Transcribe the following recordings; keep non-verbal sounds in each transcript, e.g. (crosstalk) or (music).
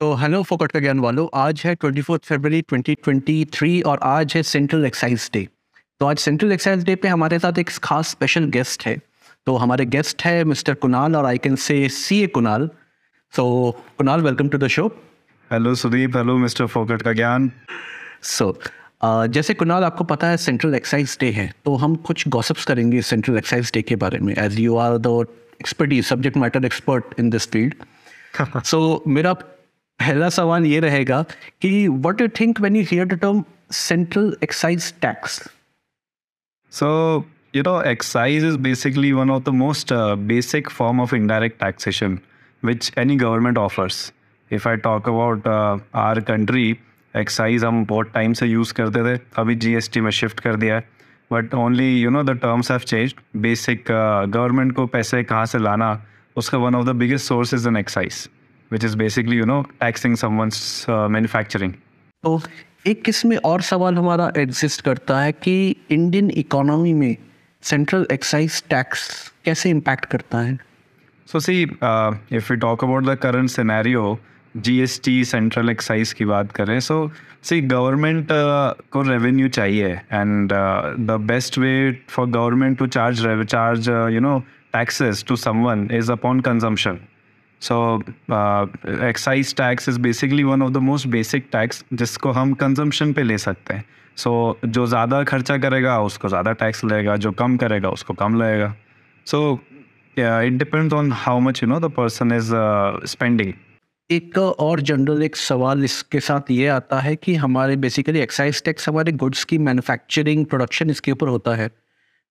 तो हेलो फोकट का ज्ञान वालों आज है ट्वेंटी फोर्थ फरवरी 2023 और आज है सेंट्रल एक्साइज डे। तो आज सेंट्रल एक्साइज डे पे हमारे साथ एक खास स्पेशल गेस्ट है। तो हमारे गेस्ट है मिस्टर कुणाल और I can say C A Kunal. So Kunal welcome to the show hello Sudeep hello mister फोकट का ज्ञान. सो जैसे कुणाल आपको पता है सेंट्रल एक्साइज डे है तो हम कुछ गॉसिप्स करेंगे सेंट्रल एक्साइज डे के बारे में as you are the expertise subject matter expert in this field so मेरा पहला सवाल ये रहेगा कि what you think when you hear the term central excise tax So, you know, excise is basically one of the most uh, basic form of which any government offers. If I talk about uh, our country, excise हम बहुत time से use करते थे अभी GST में shift कर दिया है। But only you know the terms have change basic government को पैसे कहाँ से लाना उसका one of the biggest source is an excise which is basically you know taxing someone's manufacturing तो एक किस्म और सवाल हमारा एग्जिस्ट करता है कि इंडियन इकोनॉमी में सेंट्रल एक्साइज टैक्स कैसे इम्पैक्ट करता है? So see, uh, if we talk about the current scenario, GST central excise की बात करें सो सी गवर्नमेंट को रेवेन्यू चाहिए and the best way for government to charge charge you know taxes to someone is upon consumption so excise tax is basically one of the most basic tax जिसको हम consumption पे ले सकते हैं। सो so, जो ज़्यादा खर्चा करेगा उसको ज़्यादा टैक्स लगेगा जो कम करेगा उसको कम लगेगा। So it depends on how much you know the person is uh, एक और जनरल एक सवाल इसके साथ ये आता है कि हमारे बेसिकली एक्साइज टैक्स हमारे गुड्स की मैन्युफैक्चरिंग प्रोडक्शन इसके ऊपर होता है।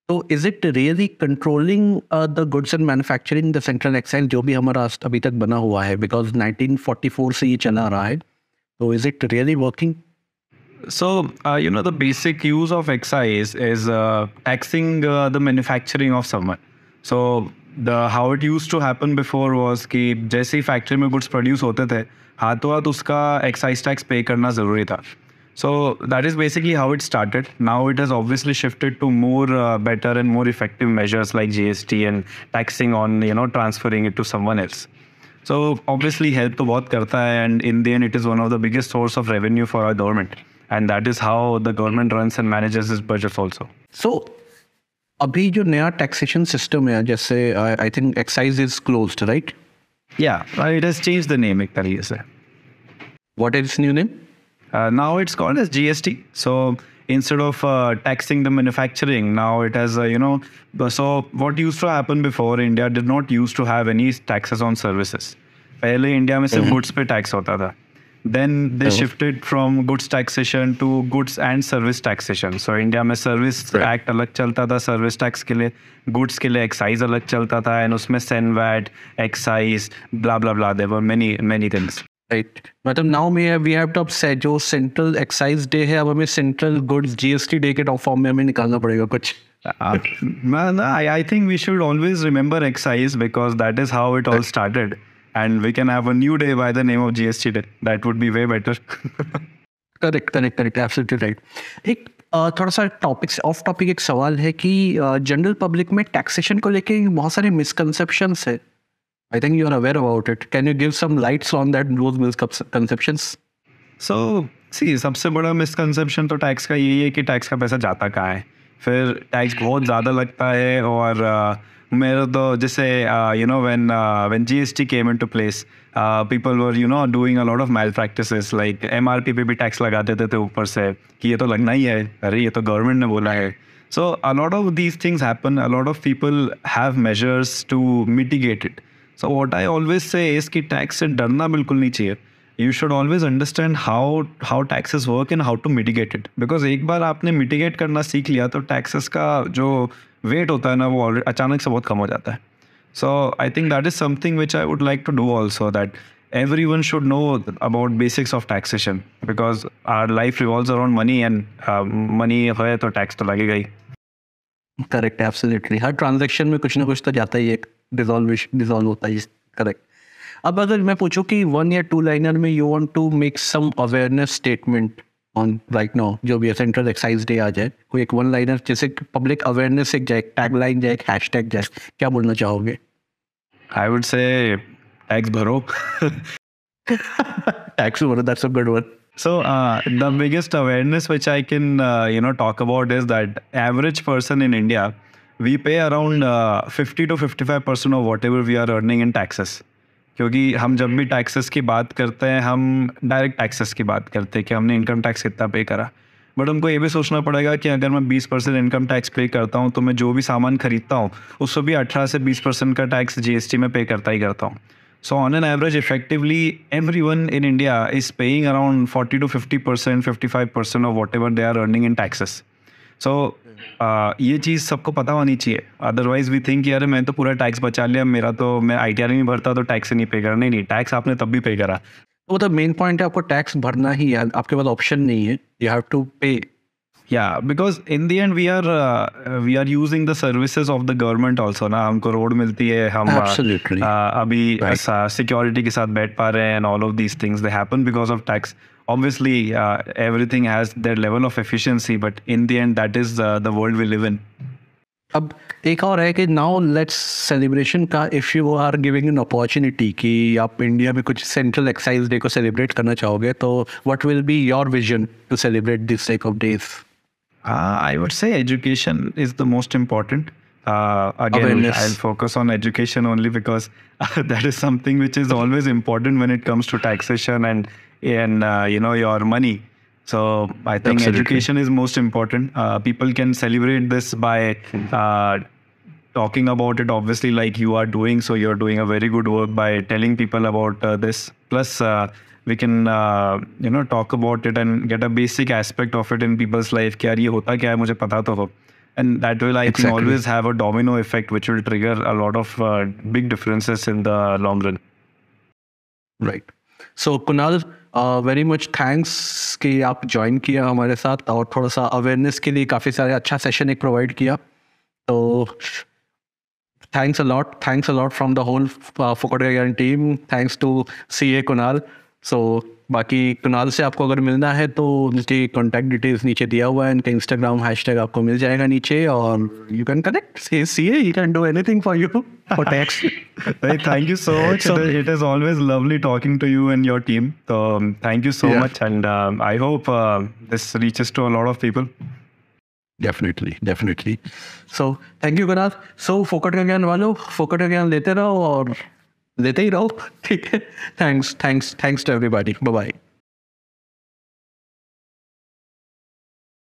तो is it really controlling the goods and manufacturing the central excise जो भी हमारा अभी तक बना हुआ है? बिकॉज़ 1944 से ये चला रहा है तो is it really working know the basic use of excise is uh, taxing uh, the manufacturing of someone so the how it used to happen before was कि जैसे ही फैक्ट्री में गुड्स प्रोड्यूस होते थे हाथों हाथ उसका एक्साइज टैक्स पे करना ज़रूरी था। so that is basically how it started now it has obviously shifted to more uh, better and more effective measures like gst and taxing on you know transferring it to someone else so obviously help to बहुत करता है and in the end it is one of the biggest source of revenue for our government and that is how the government runs and manages its budgets also सो अभी जो नया taxation system है जैसे I think excise is closed right yeah uh, it has changed the name एक तरीके से what is new name Uh, now it's called as GST. So instead of uh, taxing the manufacturing, now it has, uh, you know, b- so what used to happen before India did not used to have any taxes on services. पहले India में सिर्फ goods पे tax होता था then they shifted from goods taxation to goods and service taxation so India में service Right. Act अलग चलता था सर्विस टैक्स के लिए गुड्स के लिए एक्साइज अलग चलता था एंड उसमें CENVAT excise blah blah blah there were many many things Right मतलब नाउ में वी हैव टू से जो सेंट्रल एक्साइज डे है अब हमें सेंट्रल गुड्स जीएसटी डे के टॉप फॉर्म में हमें निकालना पड़ेगा कुछ Uh, man, I, I think we should always remember excise because that is how it all started. And we can have a new day by the name of GST Day. That would be way better. Correct correct correct absolutely right एक थोड़ा सा topic of topic एक सवाल है कि general public में taxation को लेके बहुत सारे मिसकंसेप्शंस है I think you are aware about it can you give some lights on that those misconceptions so, see, सबसे बड़ा मिसकंसेप्शन तो टैक्स का यही है कि टैक्स का पैसा जाता कहाँ है? फिर टैक्स बहुत ज़्यादा लगता है और uh, मेरा तो जैसे you know when when GST came into place people were you know doing a lot of malpractices like MRP पे भी टैक्स लगा देते थे ऊपर से कि ये तो लगना ही है। अरे ये तो गवर्नमेंट ने बोला है। So a lot of these things happen a lot of people have measures to mitigate it so what I always say is कि टैक्स से डरना बिल्कुल नहीं चाहिए। You should always understand how how taxes work and how to mitigate it because एक बार आपने mitigate करना सीख लिया तो टैक्सेस का जो वेट होता है ना, वो अचानक से बहुत कम हो जाता है। So I think that is something which I would like to do also that every one should know about basics of taxation because our life revolve around money and money है तो टैक्स तो लगेगा ही correct absolutely हर transaction में कुछ ना कुछ तो जाता ही है डिजॉल्व डिजॉल्व होता ही करेक्ट अब अगर मैं पूछूँ कि वन या टू लाइनर में you want to make some awareness statement on right now जो भी सेंट्रल एक्साइज डे आ जाए कोई एक वन लाइनर जैसे पब्लिक अवेयरनेस एक जाए टैग लाइन जाए हैश टैग जाए क्या बोलना चाहोगे? आई वुड से टैक्स भरो. Tax over that's a good one. So uh, the biggest awareness which i can uh, you know talk about is that average person in india we pay around uh, 50 to 55 percent of whatever we are earning in taxes. क्योंकि हम जब भी taxes की बात करते हैं हम direct taxes की बात करते हैं कि हमने इनकम टैक्स कितना पे करा। बट हमको ये भी सोचना पड़ेगा कि अगर मैं 20 परसेंट इनकम टैक्स पे करता हूँ तो मैं जो भी सामान खरीदता हूँ उसको भी 18 से 20 परसेंट का टैक्स जीएसटी में पे करता ही करता हूँ। So on an average effectively every one in India is paying around forty to fifty percent fifty five percent of whatever they are earning in taxes so ये चीज़ सबको पता होनी चाहिए। अदरवाइज़ वी थिंक यार मैं तो पूरा टैक्स बचा लिया मेरा तो मैं आईटीआर नहीं भरता तो टैक्स नहीं पे करा। नहीं नहीं टैक्स आपने तब भी पे करा। वो तो मेन पॉइंट है आपको टैक्स भरना ही है आपके पास ऑप्शन नहीं है you have to pay because in the end we are uh, we are using the services of the government also ना। हमको रोड मिलती है हम Absolutely. uh, अभी सिक्योरिटी के साथ बैठ पा रहे हैं and all of these things they happen because of tax obviously uh, everything has their level of efficiency but in the end that is uh, the world we live in अब एक और है कि नाउ लेट्स सेलिब्रेशन का if you are giving an opportunity कि आप India में कुछ सेंट्रल एक्साइज डे को सेलिब्रेट करना चाहोगे तो what will be your vision to celebrate this type of days Uh, I would say education is the most important. Uh, again, Awareness. I'll focus on education only because (laughs) uh, that is something which is always important when it comes to taxation and and uh, you know your money. So I think Absolutely. education is most important. Uh, people can celebrate this by uh, talking about it. Obviously, like you are doing. So you're doing a very good work by telling people about this. Plus we can uh, you know talk about it and get a basic aspect of it in people's life कि यार ये होता क्या है मुझे पता तो हो and that will I exactly. think always have a domino effect which will trigger a lot of uh, big differences in the long run. Right. So Kunal very much thanks कि आप ज्वाइन किया हमारे साथ और थोड़ा सा awareness के लिए काफ़ी सारे अच्छा सेशन एक प्रोवाइड किया। तो thanks a lot thanks a lot from the whole फोकट team thanks to C A Kunal so बाकी कुनाल से आपको अगर मिलना है तो उनके कॉन्टैक्ट डिटेल्स नीचे दिया हुआ है उनका इंस्टाग्राम हैशटैग आपको मिल जाएगा नीचे और you can connect C A you can do anything for you for tax thank you so much it is always lovely talking to you and your team तो thank you so much and I hope this reaches to a lot of people definitely definitely so thank you Kunal so फोकट का ज्ञान वालों फोकट का ज्ञान लेते रहो और लेते ही रहो ठीक है thanks thanks thanks to everybody bye